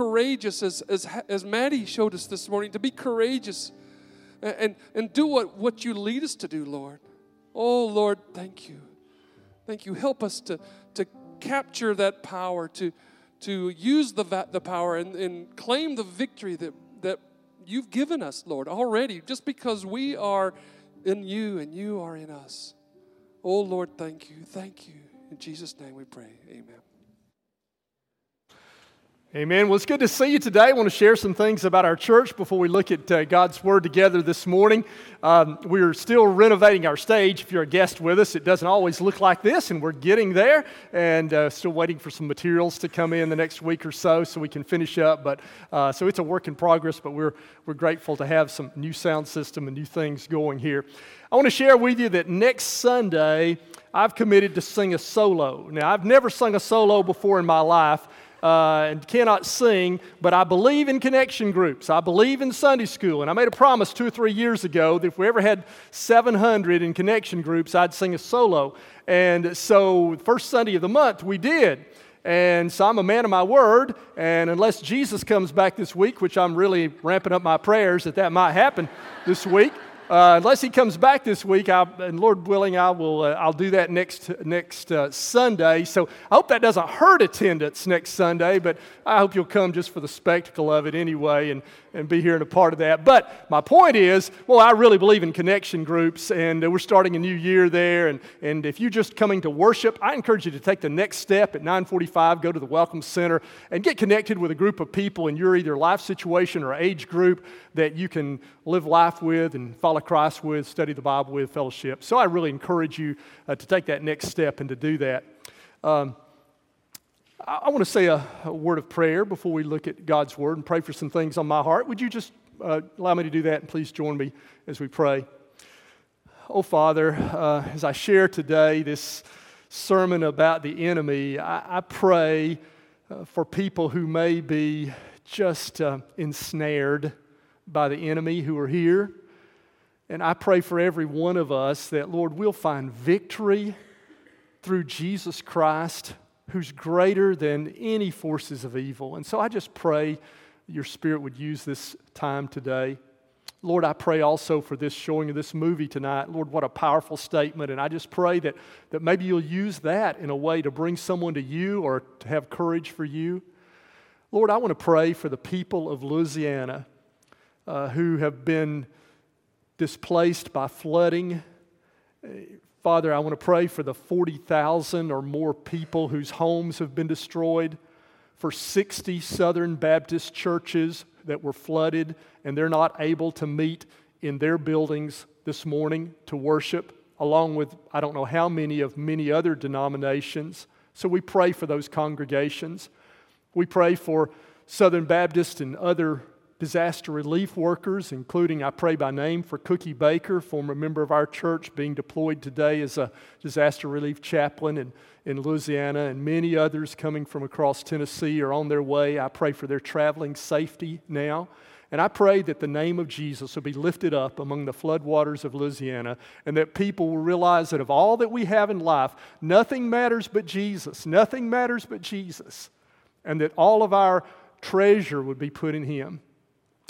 courageous as, as, as Maddie showed us this morning, to be courageous and, and, and do what, what you lead us to do, Lord. Oh, Lord, thank you. Thank you. Help us to, to capture that power, to, to use the, the power and, and claim the victory that, that you've given us, Lord, already, just because we are in you and you are in us. Oh, Lord, thank you. Thank you. In Jesus' name we pray. Amen. Amen. Well, it's good to see you today. I want to share some things about our church before we look at uh, God's Word together this morning. Um, we're still renovating our stage. If you're a guest with us, it doesn't always look like this, and we're getting there and uh, still waiting for some materials to come in the next week or so so we can finish up. But uh, so it's a work in progress, but we're, we're grateful to have some new sound system and new things going here. I want to share with you that next Sunday, I've committed to sing a solo. Now, I've never sung a solo before in my life uh, and cannot sing, but I believe in connection groups. I believe in Sunday school. And I made a promise two or three years ago that if we ever had 700 in connection groups, I'd sing a solo. And so, first Sunday of the month, we did. And so I'm a man of my word. And unless Jesus comes back this week, which I'm really ramping up my prayers that that might happen this week. Uh, unless he comes back this week, I, and Lord willing, I will. Uh, I'll do that next next uh, Sunday. So I hope that doesn't hurt attendance next Sunday, but I hope you'll come just for the spectacle of it anyway, and and be here and a part of that. But my point is, well, I really believe in connection groups, and uh, we're starting a new year there. And, and if you're just coming to worship, I encourage you to take the next step at 945, go to the Welcome Center, and get connected with a group of people in your either life situation or age group that you can live life with and follow Christ with, study the Bible with, fellowship. So I really encourage you uh, to take that next step and to do that. Um, I want to say a, a, word of prayer before we look at God's word and pray for some things on my heart. Would you just uh, allow me to do that and please join me as we pray? Oh, Father, uh, as I share today this sermon about the enemy, I, I pray uh, for people who may be just uh, ensnared by the enemy who are here. And I pray for every one of us that, Lord, we'll find victory through Jesus Christ who's greater than any forces of evil. And so I just pray your spirit would use this time today. Lord, I pray also for this showing of this movie tonight. Lord, what a powerful statement. And I just pray that, that maybe you'll use that in a way to bring someone to you or to have courage for you. Lord, I want to pray for the people of Louisiana uh, who have been displaced by flooding, Father, I want to pray for the 40,000 or more people whose homes have been destroyed, for 60 Southern Baptist churches that were flooded and they're not able to meet in their buildings this morning to worship, along with I don't know how many of many other denominations. So we pray for those congregations. We pray for Southern Baptist and other disaster relief workers, including, I pray by name, for Cookie Baker, former member of our church, being deployed today as a disaster relief chaplain in, in Louisiana, and many others coming from across Tennessee are on their way. I pray for their traveling safety now. And I pray that the name of Jesus will be lifted up among the floodwaters of Louisiana and that people will realize that of all that we have in life, nothing matters but Jesus. Nothing matters but Jesus. And that all of our treasure would be put in Him.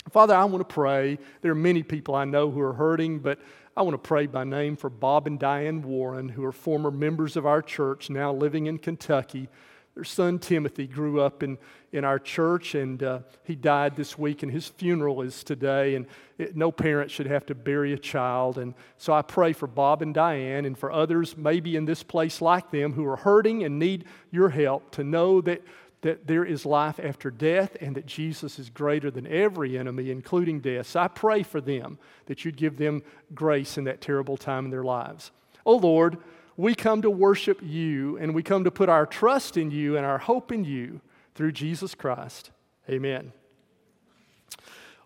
Father, I want to pray. There are many people I know who are hurting, but I want to pray by name for Bob and Diane Warren, who are former members of our church, now living in Kentucky. Their son Timothy grew up in, in our church, and uh, he died this week, and his funeral is today. And it, no parent should have to bury a child. And so I pray for Bob and Diane, and for others maybe in this place like them who are hurting and need your help to know that that there is life after death and that Jesus is greater than every enemy, including death. So I pray for them that you'd give them grace in that terrible time in their lives. Oh Lord, we come to worship you and we come to put our trust in you and our hope in you through Jesus Christ. Amen.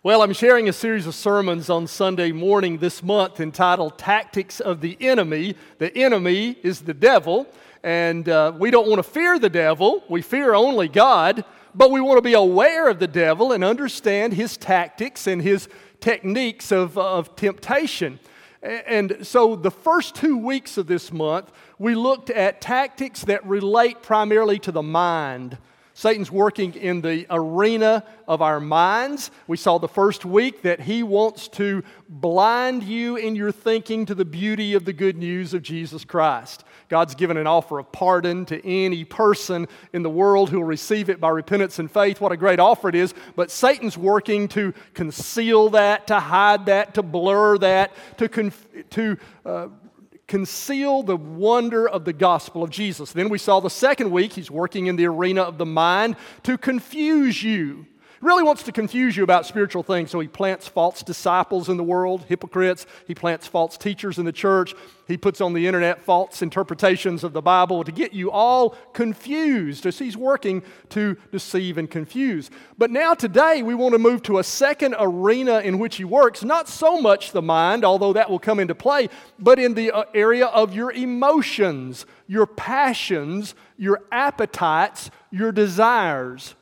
Well, I'm sharing a series of sermons on Sunday morning this month entitled Tactics of the Enemy. The enemy is the devil. And uh, we don't want to fear the devil, we fear only God, but we want to be aware of the devil and understand his tactics and his techniques of, of temptation. And so, the first two weeks of this month, we looked at tactics that relate primarily to the mind. Satan's working in the arena of our minds. We saw the first week that he wants to blind you in your thinking to the beauty of the good news of Jesus Christ. God's given an offer of pardon to any person in the world who will receive it by repentance and faith. What a great offer it is. But Satan's working to conceal that, to hide that, to blur that, to, conf- to uh, conceal the wonder of the gospel of Jesus. Then we saw the second week, he's working in the arena of the mind to confuse you really wants to confuse you about spiritual things, so he plants false disciples in the world, hypocrites. He plants false teachers in the church. He puts on the internet false interpretations of the Bible to get you all confused as he's working to deceive and confuse. But now, today, we want to move to a second arena in which he works, not so much the mind, although that will come into play, but in the uh, area of your emotions, your passions, your appetites, your desires.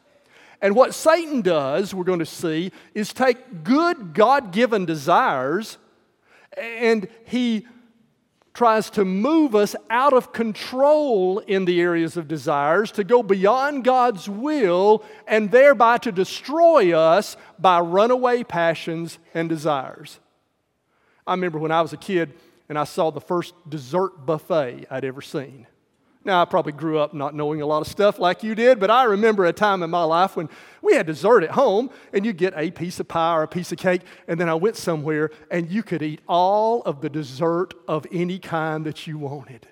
And what Satan does, we're going to see, is take good God given desires and he tries to move us out of control in the areas of desires, to go beyond God's will, and thereby to destroy us by runaway passions and desires. I remember when I was a kid and I saw the first dessert buffet I'd ever seen. Now, I probably grew up not knowing a lot of stuff like you did, but I remember a time in my life when we had dessert at home and you get a piece of pie or a piece of cake, and then I went somewhere and you could eat all of the dessert of any kind that you wanted.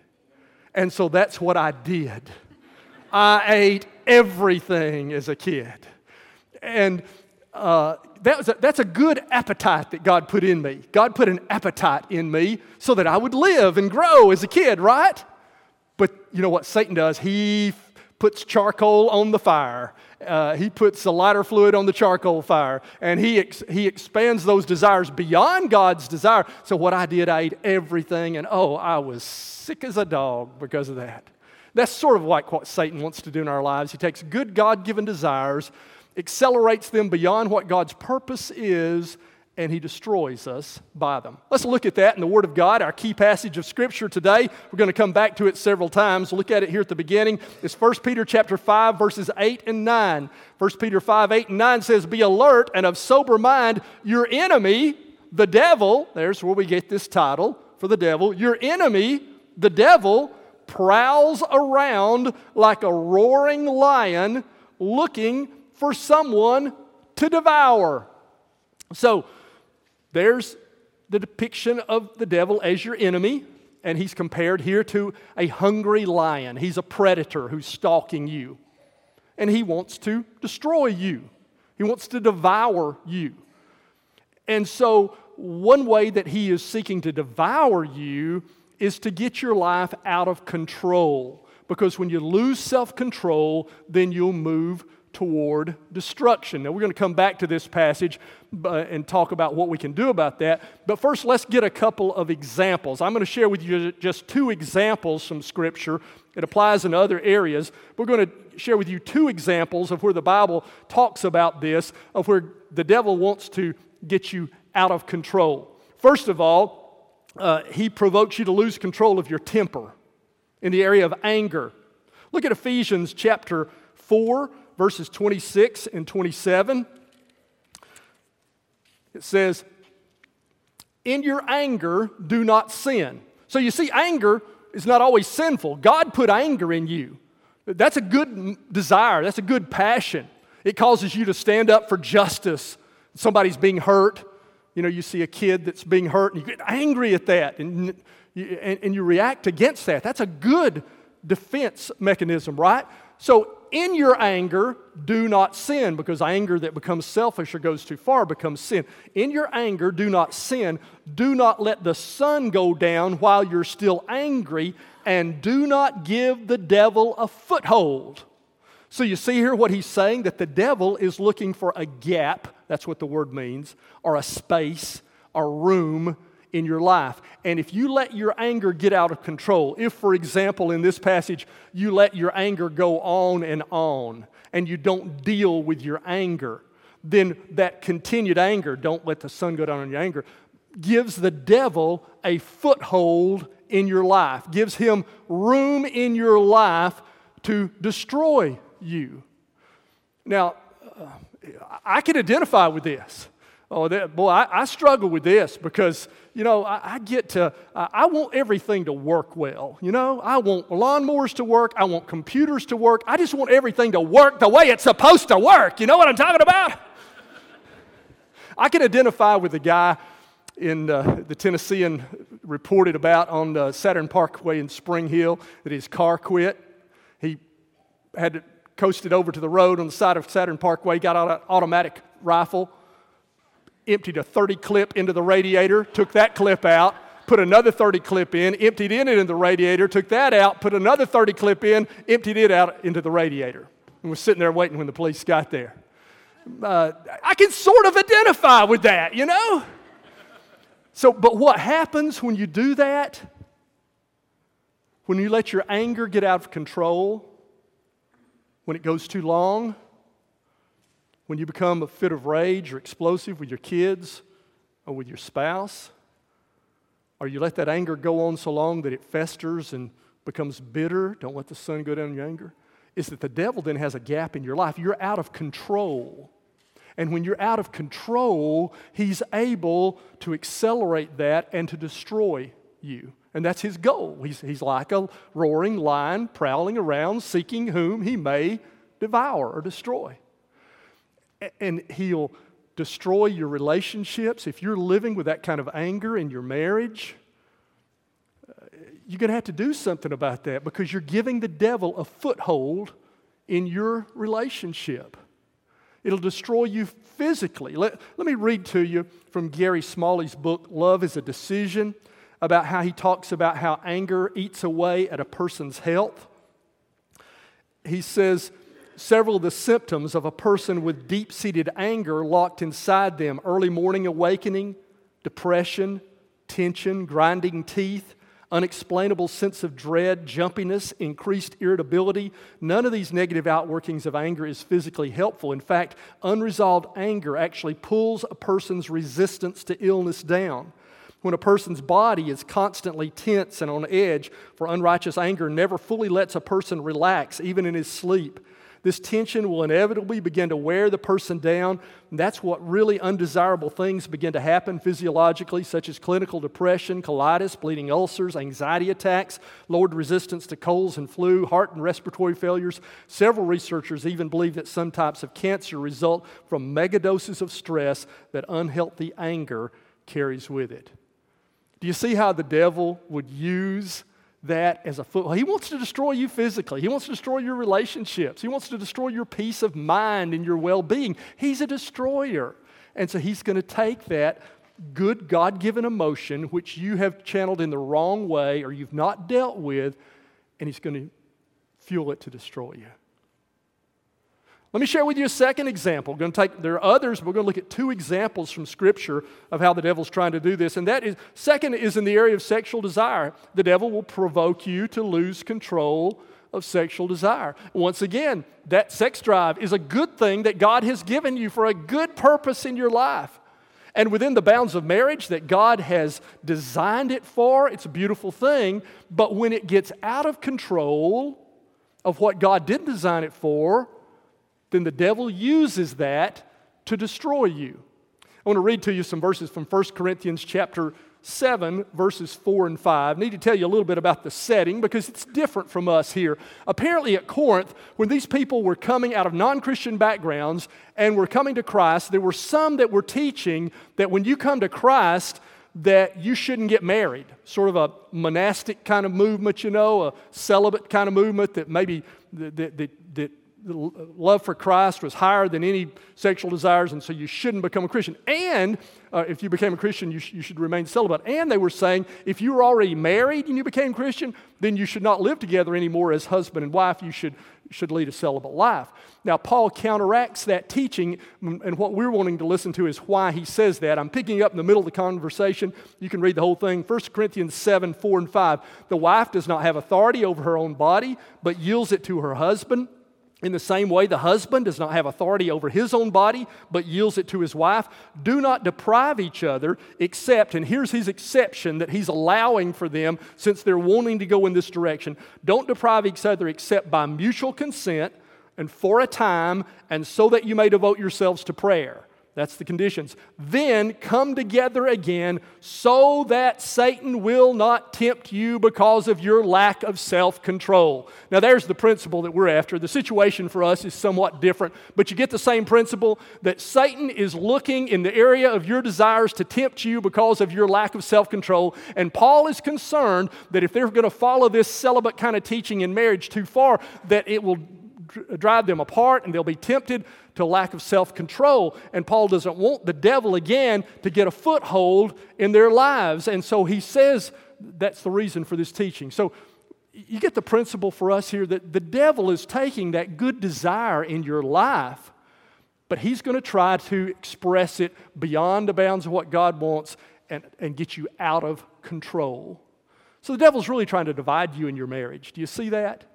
And so that's what I did. I ate everything as a kid. And uh, that was a, that's a good appetite that God put in me. God put an appetite in me so that I would live and grow as a kid, right? But you know what Satan does? He puts charcoal on the fire. Uh, he puts a lighter fluid on the charcoal fire, and he, ex- he expands those desires beyond God's desire. So, what I did, I ate everything, and oh, I was sick as a dog because of that. That's sort of like what Satan wants to do in our lives. He takes good God given desires, accelerates them beyond what God's purpose is, and he destroys us by them. Let's look at that in the Word of God, our key passage of Scripture today. We're going to come back to it several times. Look at it here at the beginning. It's 1 Peter chapter 5, verses 8 and 9. 1 Peter 5, 8 and 9 says, Be alert and of sober mind. Your enemy, the devil, there's where we get this title for the devil. Your enemy, the devil, prowls around like a roaring lion looking for someone to devour. So, there's the depiction of the devil as your enemy, and he's compared here to a hungry lion. He's a predator who's stalking you, and he wants to destroy you, he wants to devour you. And so, one way that he is seeking to devour you is to get your life out of control. Because when you lose self control, then you'll move toward destruction. Now, we're going to come back to this passage uh, and talk about what we can do about that. But first, let's get a couple of examples. I'm going to share with you just two examples from Scripture. It applies in other areas. We're going to share with you two examples of where the Bible talks about this, of where the devil wants to get you out of control. First of all, uh, he provokes you to lose control of your temper in the area of anger. Look at Ephesians chapter 4, verses 26 and 27. It says, In your anger, do not sin. So you see, anger is not always sinful. God put anger in you. That's a good desire, that's a good passion. It causes you to stand up for justice. Somebody's being hurt. You know, you see a kid that's being hurt and you get angry at that and and, and you react against that. That's a good defense mechanism, right? So in your anger, do not sin, because anger that becomes selfish or goes too far becomes sin. In your anger, do not sin. Do not let the sun go down while you're still angry, and do not give the devil a foothold. So you see here what he's saying that the devil is looking for a gap, that's what the word means, or a space, a room in your life. And if you let your anger get out of control, if, for example, in this passage, you let your anger go on and on, and you don't deal with your anger, then that continued anger, don't let the sun go down on your anger, gives the devil a foothold in your life, gives him room in your life to destroy you. Now, uh, I can identify with this. Oh, that, boy, I, I, struggle with this because, you know, I, I get to, I, I want everything to work well. You know, I want lawnmowers to work. I want computers to work. I just want everything to work the way it's supposed to work. You know what I'm talking about? I can identify with the guy in uh, the Tennessean reported about on the Saturn Parkway in Spring Hill that his car quit. He had to coasted over to the road on the side of Saturn Parkway, got out an automatic rifle emptied a 30 clip into the radiator, took that clip out, put another 30 clip in, emptied it in the radiator, took that out, put another 30 clip in, emptied it out into the radiator, and was sitting there waiting when the police got there. Uh, I can sort of identify with that, you know? So, but what happens when you do that? When you let your anger get out of control, when it goes too long, when you become a fit of rage or explosive with your kids or with your spouse, or you let that anger go on so long that it festers and becomes bitter, don't let the sun go down in your anger, is that the devil then has a gap in your life. You're out of control. And when you're out of control, he's able to accelerate that and to destroy you. And that's his goal. He's, he's like a roaring lion prowling around, seeking whom he may devour or destroy and he'll destroy your relationships. If you're living with that kind of anger in your marriage, you're going to have to do something about that because you're giving the devil a foothold in your relationship. It'll destroy you physically. Let, let me read to you from Gary Smalley's book, Love is a Decision, about how he talks about how anger eats away at a person's health. He says, several of the symptoms of a person with deep seated anger locked inside them early morning awakening, depression, tension, grinding teeth, unexplainable sense of dread, jumpiness, increased irritability. None of these negative outworkings of anger is physically helpful. In fact, unresolved anger actually pulls a person's resistance to illness down. When a person's body is constantly tense and on edge for unrighteous anger, never fully lets a person relax, even in his sleep. This tension will inevitably begin to wear the person down. And that's what really undesirable things begin to happen physiologically, such as clinical depression, colitis, bleeding ulcers, anxiety attacks, lowered resistance to colds and flu, heart and respiratory failures. Several researchers even believe that some types of cancer result from megadoses of stress that unhealthy anger carries with it. Do you see how the devil would use that as a foothold. He wants to destroy you physically. He wants to destroy your relationships. He wants to destroy your peace of mind and your well being. He's a destroyer. And so he's going to take that good God given emotion, which you have channeled in the wrong way or you've not dealt with, and he's going to fuel it to destroy you. Let me share with you a second example. We're going to take, there are others, but we're going to look at two examples from Scripture of how the devil's trying to do this. And that is, second is in the area of sexual desire. The devil will provoke you to lose control of sexual desire. Once again, that sex drive is a good thing that God has given you for a good purpose in your life. And within the bounds of marriage that God has designed it for, it's a beautiful thing. But when it gets out of control of what God did design it for, then the devil uses that to destroy you. I want to read to you some verses from 1 Corinthians chapter 7, verses 4 and 5. I need to tell you a little bit about the setting because it's different from us here. Apparently, at Corinth, when these people were coming out of non Christian backgrounds and were coming to Christ, there were some that were teaching that when you come to Christ, that you shouldn't get married. Sort of a monastic kind of movement, you know, a celibate kind of movement that maybe that, that, that love for Christ was higher than any sexual desires, and so you shouldn't become a Christian. And uh, if you became a Christian, you, sh- you should remain celibate. And they were saying if you were already married and you became Christian, then you should not live together anymore as husband and wife. You should, should lead a celibate life. Now, Paul counteracts that teaching, and what we're wanting to listen to is why he says that. I'm picking up in the middle of the conversation. You can read the whole thing. 1 Corinthians 7 4 and 5. The wife does not have authority over her own body, but yields it to her husband. In the same way, the husband does not have authority over his own body, but yields it to his wife. Do not deprive each other, except, and here's his exception that he's allowing for them since they're wanting to go in this direction. Don't deprive each other except by mutual consent and for a time, and so that you may devote yourselves to prayer. That's the conditions. Then come together again so that Satan will not tempt you because of your lack of self control. Now, there's the principle that we're after. The situation for us is somewhat different, but you get the same principle that Satan is looking in the area of your desires to tempt you because of your lack of self control. And Paul is concerned that if they're going to follow this celibate kind of teaching in marriage too far, that it will drive them apart and they'll be tempted to lack of self control. And Paul doesn't want the devil again to get a foothold in their lives. And so he says that's the reason for this teaching. So you get the principle for us here that the devil is taking that good desire in your life, but he's going to try to express it beyond the bounds of what God wants and, and get you out of control. So the devil's really trying to divide you in your marriage. Do you see that?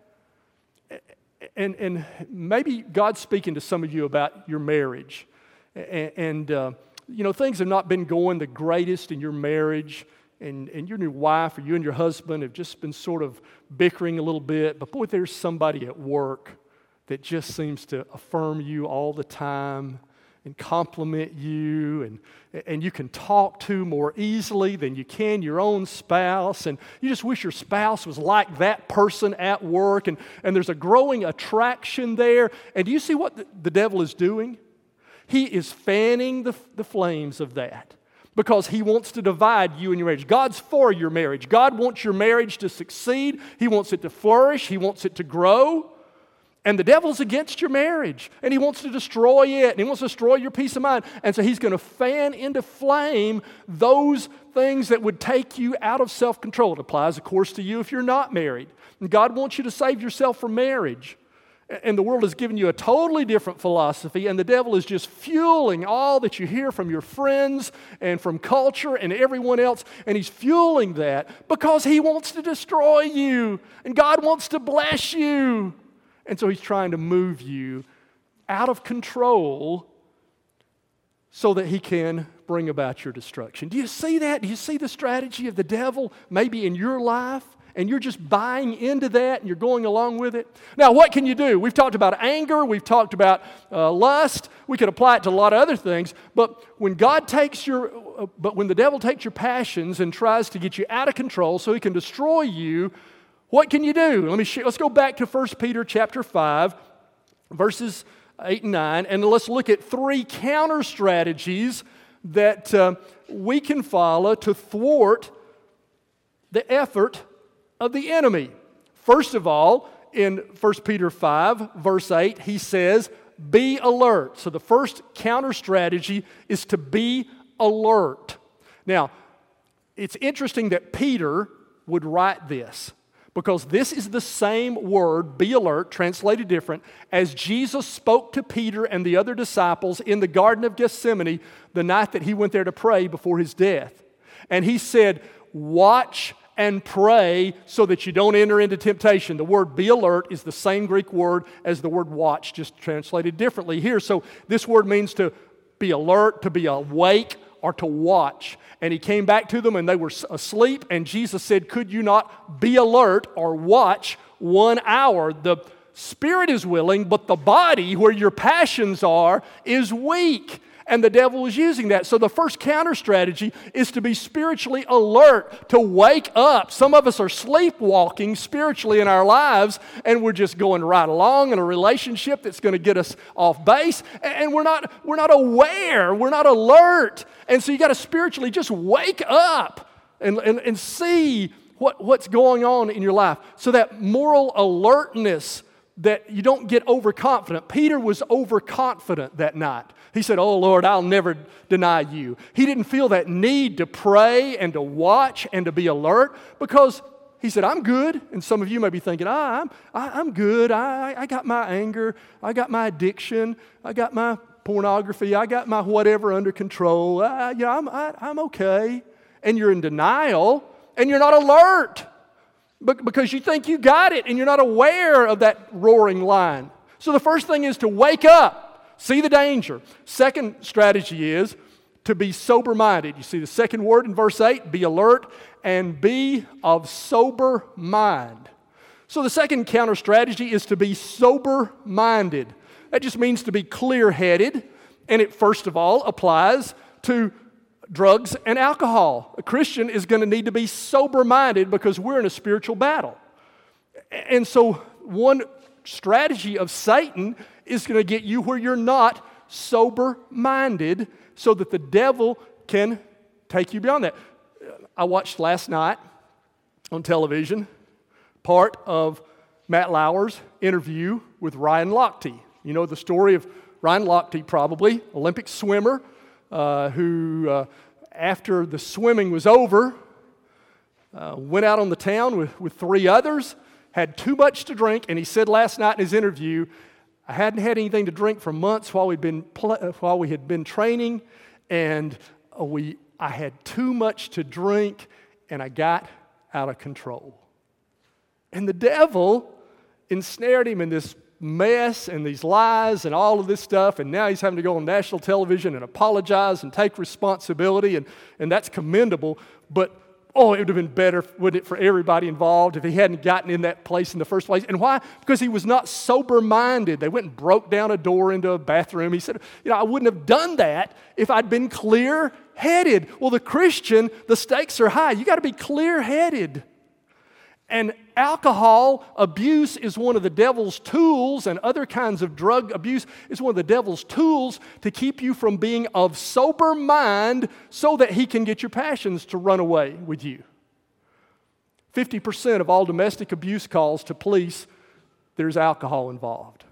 And, and maybe God's speaking to some of you about your marriage. And, and uh, you know, things have not been going the greatest in your marriage, and, and you and your wife or you and your husband have just been sort of bickering a little bit. But boy, there's somebody at work that just seems to affirm you all the time and compliment you and, and you can talk to more easily than you can your own spouse and you just wish your spouse was like that person at work and, and there's a growing attraction there and do you see what the, the devil is doing he is fanning the, the flames of that because he wants to divide you and your marriage. God's for your marriage. God wants your marriage to succeed. He wants it to flourish. He wants it to grow. And the devil's against your marriage, and he wants to destroy it, and he wants to destroy your peace of mind. And so he's going to fan into flame those things that would take you out of self control. It applies, of course, to you if you're not married. And God wants you to save yourself from marriage. And the world has given you a totally different philosophy, and the devil is just fueling all that you hear from your friends and from culture and everyone else. And he's fueling that because he wants to destroy you, and God wants to bless you. And so he's trying to move you out of control so that he can bring about your destruction. Do you see that? Do you see the strategy of the devil maybe in your life? And you're just buying into that and you're going along with it. Now, what can you do? We've talked about anger, we've talked about uh, lust, we could apply it to a lot of other things. But when God takes your, uh, but when the devil takes your passions and tries to get you out of control so he can destroy you, what can you do? Let me sh- let's go back to 1 Peter chapter 5, verses 8 and 9, and let's look at three counter strategies that uh, we can follow to thwart the effort of the enemy. First of all, in 1 Peter 5, verse 8, he says, Be alert. So the first counter strategy is to be alert. Now, it's interesting that Peter would write this because this is the same word, be alert, translated different, as Jesus spoke to Peter and the other disciples in the Garden of Gethsemane the night that he went there to pray before his death. And he said, Watch and pray so that you don't enter into temptation. The word be alert is the same Greek word as the word watch, just translated differently here. So this word means to be alert, to be awake, or to watch. And he came back to them and they were asleep. And Jesus said, Could you not be alert or watch one hour? The spirit is willing, but the body, where your passions are, is weak. And the devil was using that. So the first counter strategy is to be spiritually alert, to wake up. Some of us are sleepwalking spiritually in our lives, and we're just going right along in a relationship that's going to get us off base, and we're not, we're not aware, we're not alert. And so you got to spiritually just wake up and, and, and see what, what's going on in your life. So that moral alertness that you don't get overconfident. Peter was overconfident that night. He said, Oh Lord, I'll never deny you. He didn't feel that need to pray and to watch and to be alert because he said, I'm good. And some of you may be thinking, ah, I'm, I, am good. I, I got my anger. I got my addiction. I got my pornography. I got my whatever under control. Uh, yeah, I'm, I, I'm okay. And you're in denial and you're not alert because you think you got it and you're not aware of that roaring lion. So the first thing is to wake up, see the danger. Second strategy is to be sober minded. You see the second word in verse 8 be alert and be of sober mind. So the second counter strategy is to be sober minded. That just means to be clear headed, and it first of all applies to drugs and alcohol. A Christian is going to need to be sober minded because we're in a spiritual battle. And so, one strategy of Satan is going to get you where you're not sober minded so that the devil can take you beyond that. I watched last night on television part of Matt Lauer's interview with Ryan Lochte. You know the story of Ryan Lochte, probably, Olympic swimmer uh, who, uh, after the swimming was over, uh, went out on the town with, with three others, had too much to drink, and he said last night in his interview, I hadn't had anything to drink for months while, we'd been pl- while we had been training, and uh, we, I had too much to drink, and I got out of control. And the devil ensnared him in this mess and these lies and all of this stuff, and now he's having to go on national television and apologize and take responsibility, and, and that's commendable. But oh, it would have been better, wouldn't it, for everybody involved if he hadn't gotten in that place in the first place. And why? Because he was not sober minded. They went and broke down a door into a bathroom. He said, You know, I wouldn't have done that if I'd been clear headed. Well, the Christian, the stakes are high. You got to be clear headed. And alcohol abuse is one of the devil's tools, and other kinds of drug abuse is one of the devil's tools to keep you from being of sober mind so that he can get your passions to run away with you. 50% of all domestic abuse calls to police, there's alcohol involved.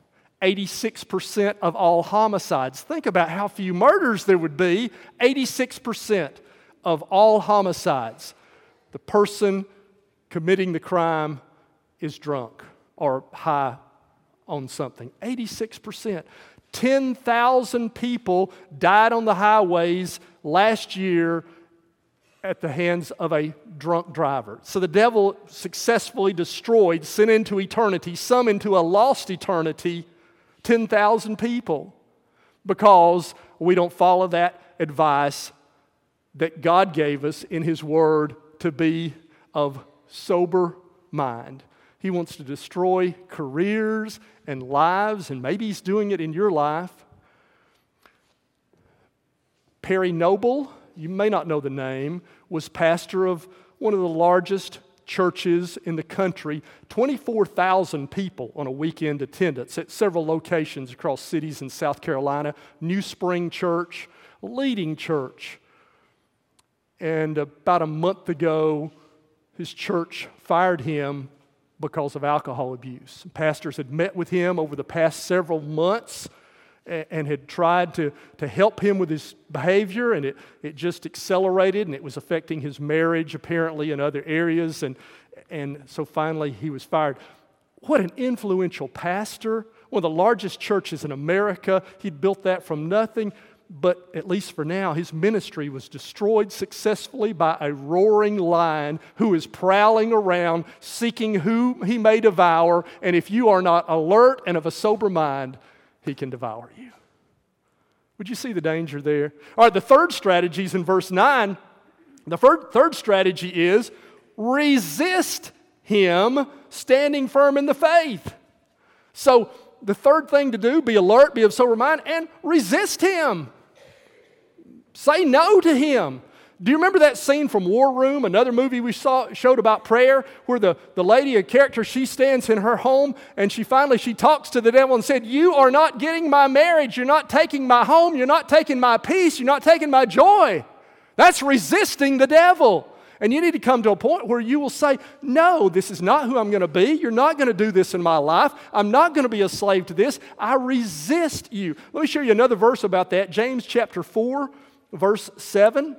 86% of all homicides. Think about how few murders there would be. 86% of all homicides. The person committing the crime is drunk or high on something. 86%. 10,000 people died on the highways last year at the hands of a drunk driver. So the devil successfully destroyed, sent into eternity, some into a lost eternity, 10,000 people because we don't follow that advice that God gave us in His Word to be of sober mind. He wants to destroy careers and lives, and maybe he's doing it in your life. Perry Noble, you may not know the name, was pastor of one of the largest churches in the country, 24,000 people on a weekend attendance at several locations across cities in South Carolina. New Spring Church, leading church. And about a month ago, his church fired him because of alcohol abuse. Pastors had met with him over the past several months and had tried to, to help him with his behavior, and it, it just accelerated, and it was affecting his marriage apparently in other areas. And, and so finally, he was fired. What an influential pastor, one of the largest churches in America. He'd built that from nothing but at least for now, his ministry was destroyed successfully by a roaring lion who is prowling around seeking who he may devour. And if you are not alert and of a sober mind, he can devour you. Would you see the danger there? All right, the third strategy is in verse 9. The third, third strategy is resist him standing firm in the faith. So, the third thing to do, be alert, be of sober mind, and resist him. Say no to him. Do you remember that scene from War Room, another movie we saw showed about prayer, where the, the lady, a character, she stands in her home and she finally she talks to the devil and said, You are not getting my marriage, you're not taking my home, you're not taking my peace, you're not taking my joy. That's resisting the devil. And you need to come to a point where you will say, No, this is not who I'm going to be. You're not going to do this in my life. I'm not going to be a slave to this. I resist you. Let me show you another verse about that. James chapter 4, verse 7.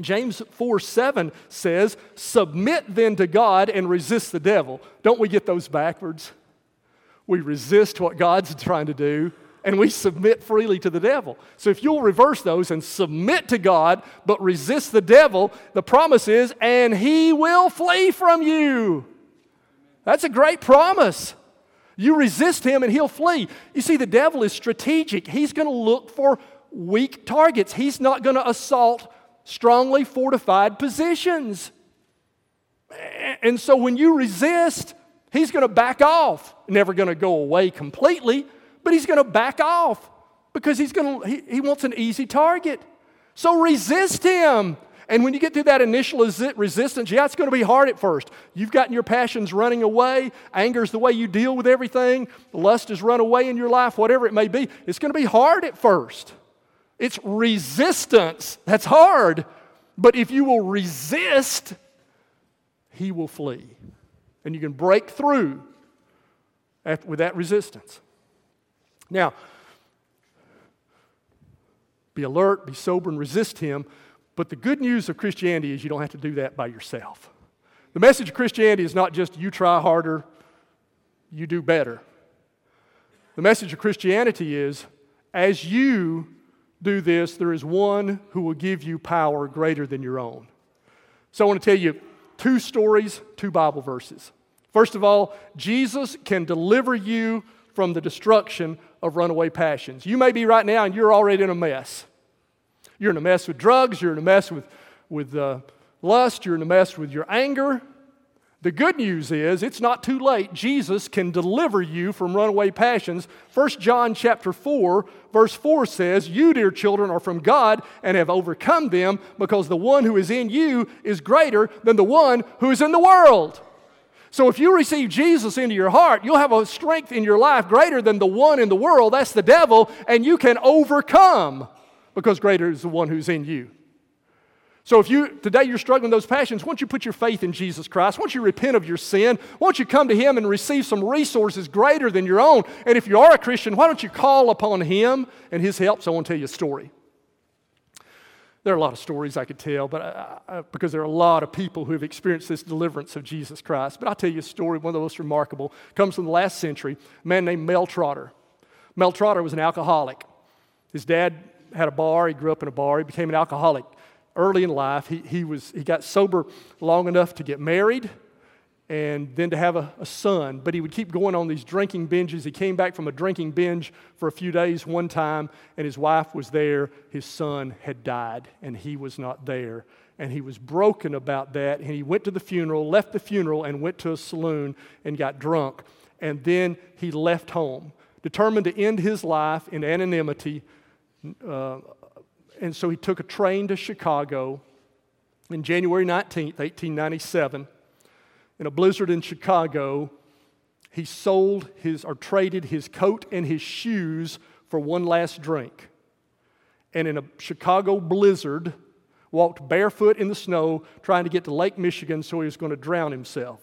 James 4 7 says, Submit then to God and resist the devil. Don't we get those backwards? We resist what God's trying to do and we submit freely to the devil. So if you'll reverse those and submit to God, but resist the devil, the promise is, and he will flee from you. That's a great promise. You resist him and he'll flee. You see, the devil is strategic. He's going to look for weak targets, he's not going to assault strongly fortified positions. And so when you resist, He's going to back off. Never going to go away completely, but he's going to back off because he's going to, he, he wants an easy target. So resist him. And when you get through that initial resistance, yeah, it's going to be hard at first. You've gotten your passions running away. Anger is the way you deal with everything. Lust has run away in your life, whatever it may be. It's going to be hard at first. It's resistance that's hard. But if you will resist, he will flee. And you can break through with that resistance. Now, be alert, be sober, and resist him. But the good news of Christianity is you don't have to do that by yourself. The message of Christianity is not just you try harder, you do better. The message of Christianity is as you do this, there is one who will give you power greater than your own. So I want to tell you two stories, two Bible verses. First of all, Jesus can deliver you from the destruction of runaway passions. You may be right now and you're already in a mess. You're in a mess with drugs, you're in a mess with, with uh, lust, you're in a mess with your anger. The good news is it's not too late. Jesus can deliver you from runaway passions. 1 John chapter 4 verse 4 says, "You dear children are from God and have overcome them because the one who is in you is greater than the one who is in the world." So if you receive Jesus into your heart, you'll have a strength in your life greater than the one in the world, that's the devil, and you can overcome because greater is the one who's in you. So if you today you're struggling those passions, once you put your faith in Jesus Christ, once you repent of your sin, once you come to Him and receive some resources greater than your own, and if you are a Christian, why don't you call upon Him and His help? So I want to tell you a story. There are a lot of stories I could tell, but I, I, because there are a lot of people who have experienced this deliverance of Jesus Christ. But I'll tell you a story, one of the most remarkable, comes from the last century. A man named Mel Trotter. Mel Trotter was an alcoholic. His dad had a bar. He grew up in a bar. He became an alcoholic early in life. He, he, was, he got sober long enough to get married and then to have a, a, son. But he would keep going on these drinking binges. He came back from a drinking binge for a few days one time, and his wife was there. His son had died, and he was not there. And he was broken about that. And he went to the funeral, left the funeral, and went to a saloon and got drunk. And then he left home, determined to end his life in anonymity uh, and so he took a train to Chicago in January 19th, 1897. In a blizzard in Chicago, he sold his or traded his coat and his shoes for one last drink. And in a Chicago blizzard, walked barefoot in the snow trying to get to Lake Michigan so he was going to drown himself.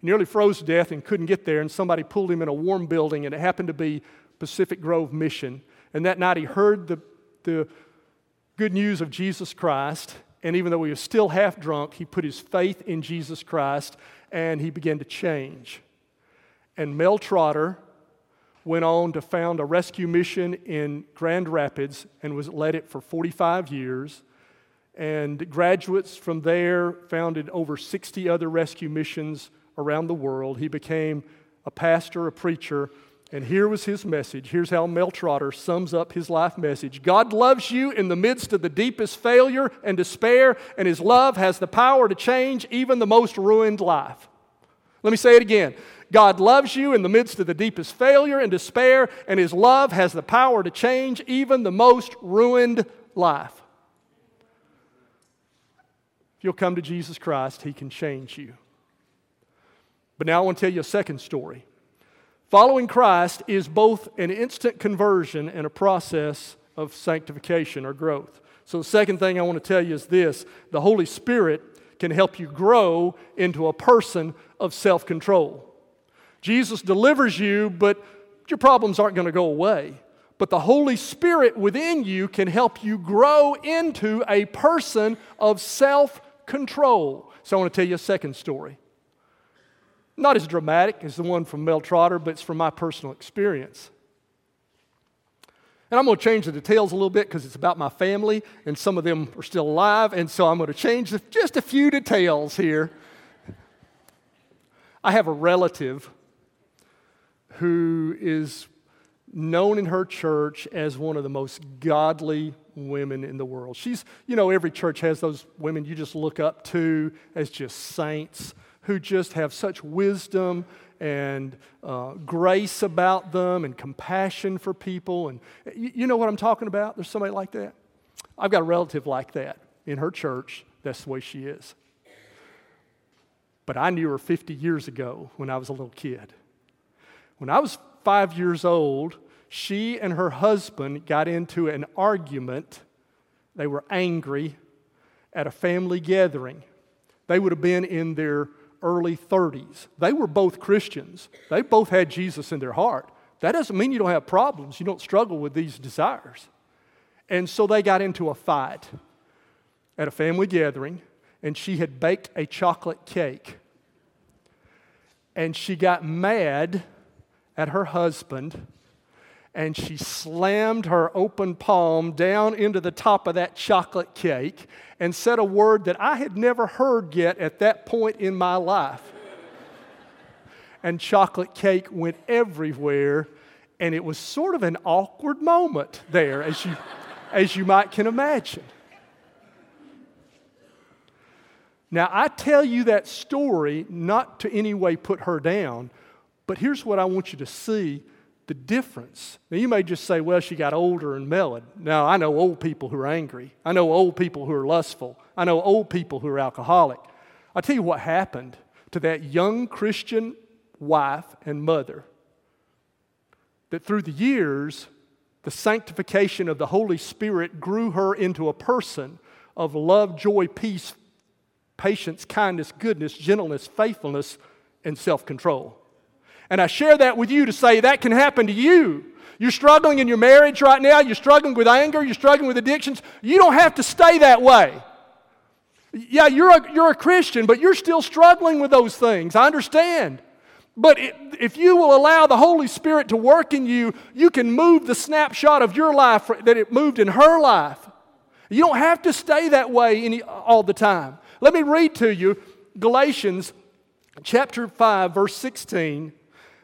He nearly froze to death and couldn't get there, and somebody pulled him in a warm building, and it happened to be Pacific Grove Mission. And that night he heard the, the good news of Jesus Christ. And even though he was still half drunk, he put his faith in Jesus Christ and he began to change. And Mel Trotter went on to found a rescue mission in Grand Rapids and was led it for 45 years. And graduates from there founded over 60 other rescue missions around the world. He became a pastor, a preacher, and here was his message. Here's how Mel Trotter sums up his life message God loves you in the midst of the deepest failure and despair, and his love has the power to change even the most ruined life. Let me say it again. God loves you in the midst of the deepest failure and despair, and his love has the power to change even the most ruined life. If you'll come to Jesus Christ, he can change you. But now I want to tell you a second story. Following Christ is both an instant conversion and a process of sanctification or growth. So, the second thing I want to tell you is this the Holy Spirit can help you grow into a person of self control. Jesus delivers you, but your problems aren't going to go away. But the Holy Spirit within you can help you grow into a person of self control. So, I want to tell you a second story. Not as dramatic as the one from Mel Trotter, but it's from my personal experience. And I'm going to change the details a little bit because it's about my family, and some of them are still alive, and so I'm going to change just a few details here. I have a relative who is known in her church as one of the most godly women in the world. She's, you know, every church has those women you just look up to as just saints who just have such wisdom and uh, grace about them and compassion for people. And you, you know what I'm talking about? There's somebody like that. I've got a relative like that in her church. That's the way she is. But I knew her 50 years ago when I was a little kid. When I was five years old, she and her husband got into an argument. They were angry at a family gathering. They would have been in their early 30s. They were both Christians, they both had Jesus in their heart. That doesn't mean you don't have problems, you don't struggle with these desires. And so they got into a fight at a family gathering, and she had baked a chocolate cake. And she got mad at her husband and she slammed her open palm down into the top of that chocolate cake and said a word that I had never heard yet at that point in my life. and chocolate cake went everywhere, and it was sort of an awkward moment there, as you, as you might can imagine. Now, I tell you that story not to any way put her down, but here's what I want you to see the difference. Now, you may just say, well, she got older and mellowed. Now, I know old people who are angry. I know old people who are lustful. I know old people who are alcoholic. I'll tell you what happened to that young Christian wife and mother. That through the years, the sanctification of the Holy Spirit grew her into a person of love, joy, peace, patience, kindness, goodness, gentleness, faithfulness, and self control. And I share that with you to say that can happen to you. You're struggling in your marriage right now, you're struggling with anger, you're struggling with addictions. You don't have to stay that way. Yeah, you're a, you're a Christian, but you're still struggling with those things. I understand. But if you will allow the Holy Spirit to work in you, you can move the snapshot of your life that it moved in her life. You don't have to stay that way any, all the time. Let me read to you Galatians chapter 5, verse 16.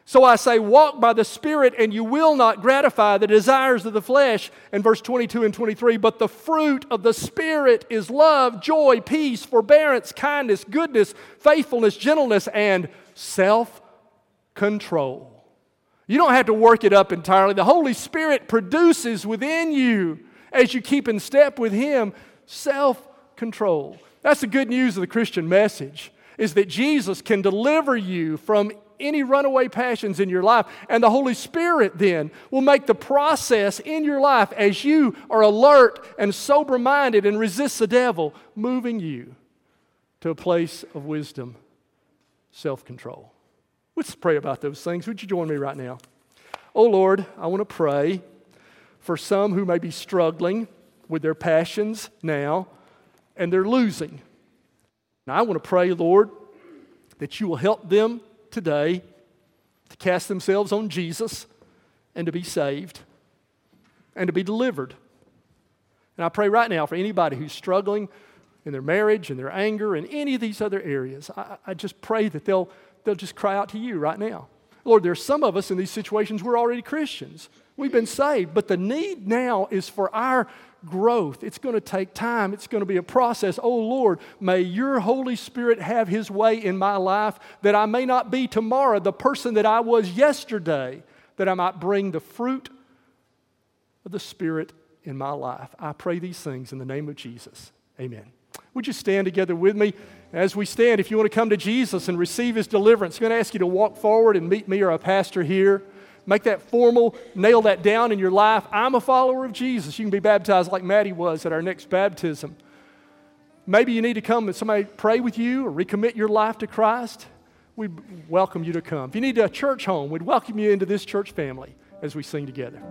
So I say, walk by the Spirit, and you will not gratify the desires of the flesh. In verse 22 and 23, but the fruit of the Spirit is love, joy, peace, forbearance, kindness, goodness, faithfulness, gentleness, and self control. You don't have to work it up entirely. The Holy Spirit produces within you, as you keep in step with Him, self control. That's the good news of the Christian message is that Jesus can deliver you from any runaway passions in your life. And the Holy Spirit then will make the process in your life as you are alert and sober minded and resist the devil, moving you to a place of wisdom, self control. Let's pray about those things. Would you join me right now? Oh Lord, I want to pray for some who may be struggling with their passions now and they're losing. Now, I want to pray, Lord, that you will help them today to cast themselves on Jesus and to be saved and to be delivered. And I pray right now for anybody who's struggling in their marriage and their anger and any of these other areas. I, I just pray that they'll, they'll just cry out to you right now. Lord, there's some of us in these situations, we're already Christians. We've been saved, but the need now is for our growth. It's going to take time, it's going to be a process. Oh Lord, may your Holy Spirit have his way in my life that I may not be tomorrow the person that I was yesterday, that I might bring the fruit of the Spirit in my life. I pray these things in the name of Jesus. Amen. Would you stand together with me? As we stand, if you want to come to Jesus and receive his deliverance, I'm going to ask you to walk forward and meet me or a pastor here. Make that formal, nail that down in your life. I'm a follower of Jesus. You can be baptized like Maddie was at our next baptism. Maybe you need to come and somebody pray with you or recommit your life to Christ. We'd welcome you to come. If you need a church home, we'd welcome you into this church family as we sing together.